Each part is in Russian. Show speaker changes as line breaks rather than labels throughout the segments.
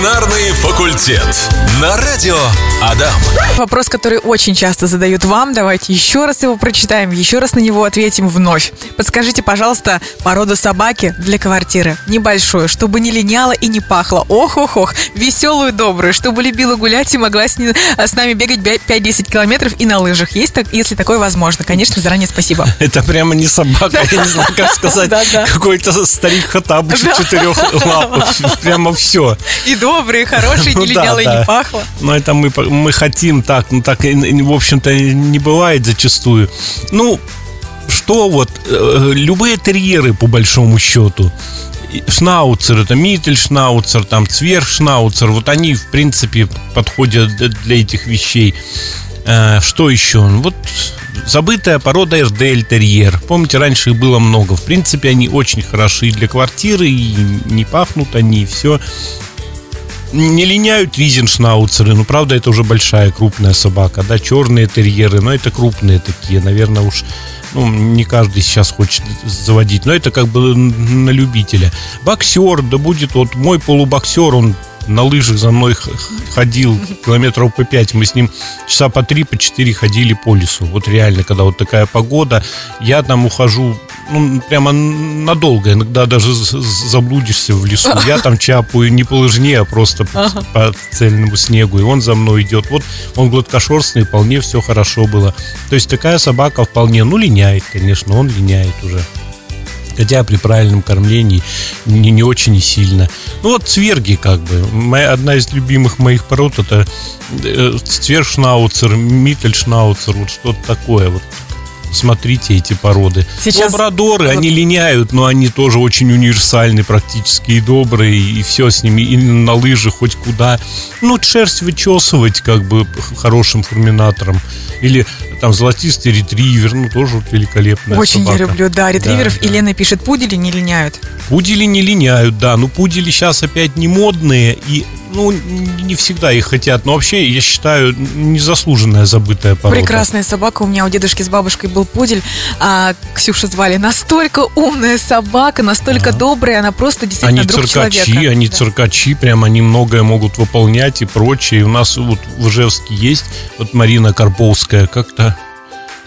Ветеринарный факультет. На радио Адам.
Вопрос, который очень часто задают вам. Давайте еще раз его прочитаем, еще раз на него ответим вновь. Подскажите, пожалуйста, породу собаки для квартиры. Небольшую, чтобы не линяла и не пахло. Ох-ох-ох. Веселую, добрую, чтобы любила гулять и могла с, ним- с нами бегать 5-10 километров и на лыжах. Есть так, если такое возможно. Конечно, заранее спасибо.
Это прямо не собака, я не знаю, как сказать. Какой-то старик Хатабыч четырех лапах. Прямо все.
И добрые, хорошие, не
Ну да,
линяла и не пахло.
Но это мы, мы хотим так, ну так, в общем-то, не бывает зачастую. Ну, что вот, э, любые терьеры, по большому счету, шнауцер, это миттельшнауцер, там цвершнауцер, вот они, в принципе, подходят для этих вещей. Э, Что еще? Ну, Вот забытая порода Эрдель терьер. Помните, раньше их было много. В принципе, они очень хороши для квартиры, и не пахнут они, и все. Не линяют визеншнауцеры, ну, правда, это уже большая, крупная собака, да, черные терьеры, но это крупные такие, наверное, уж, ну, не каждый сейчас хочет заводить, но это как бы на любителя. Боксер, да будет вот мой полубоксер, он на лыжах за мной ходил километров по 5, мы с ним часа по 3, по 4 ходили по лесу, вот реально, когда вот такая погода, я там ухожу, ну, прямо надолго, иногда даже заблудишься в лесу, я там чапаю не по лыжне, а просто по, по цельному снегу, и он за мной идет, вот он гладкошерстный, вполне все хорошо было, то есть такая собака вполне, ну, линяет, конечно, он линяет уже. Хотя при правильном кормлении не, не очень и сильно. Ну вот цверги как бы. Моя, одна из любимых моих пород это э, цвершнауцер, миттельшнауцер, вот что-то такое. Вот смотрите эти породы.
Сейчас-
Лабрадоры,
вот-
они линяют, но они тоже очень универсальны, практически и добрые, и все с ними, и на лыжи хоть куда. Ну, шерсть вычесывать как бы хорошим фурминатором. Или там золотистый ретривер, ну, тоже великолепная
Очень
собака.
я люблю, да, ретриверов.
Да, да.
И Лена пишет, пудели не линяют.
Пудели не линяют, да. Ну, пудели сейчас опять не модные и, ну, не всегда их хотят. Но вообще, я считаю, незаслуженная забытая порода.
Прекрасная собака. У меня у дедушки с бабушкой был пудель. А, Ксюша звали. Настолько умная собака, настолько добрая. Она просто действительно
Они
друг
циркачи,
человека.
они
Да.
циркачи, прям они многое могут выполнять и прочее. У нас вот в Ижевске есть вот Марина Карповская, как-то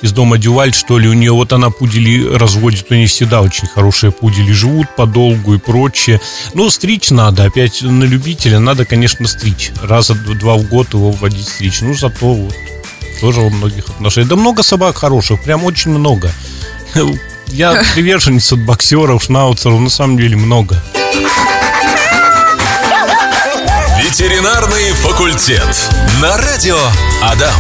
из дома Дюваль, что ли, у нее вот она пудели разводит, у нее всегда очень хорошие пудели живут подолгу и прочее. Ну, стричь надо, опять на любителя, надо, конечно, стричь. Раза два в год его вводить стричь. Ну, зато вот тоже во многих отношениях. Да много собак хороших, прям очень много. Я приверженец от боксеров, шнауцеров, на самом деле много.
Ветеринарный факультет. На радио Адам.